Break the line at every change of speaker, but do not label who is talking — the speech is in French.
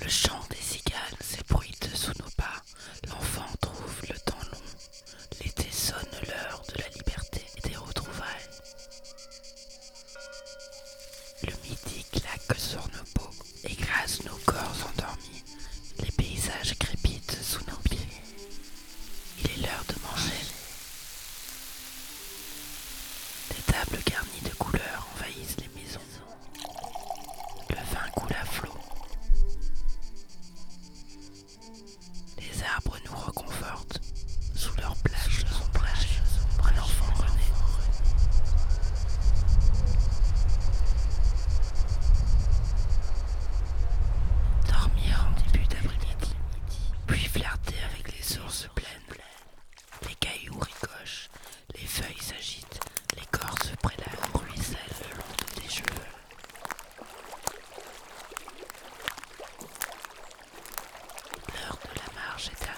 Le chant des ciganes s'ébruite sous nos pas. L'enfant trouve le temps long. L'été sonne l'heure de la liberté et des retrouvailles. Le midi claque sur nos peaux et grasse nos corps endormis. flirter avec les sources pleines. Les cailloux ricochent, les feuilles s'agitent, les l'écorce prélève, ruisselle le long de tes cheveux. L'heure de la marche est arrivée.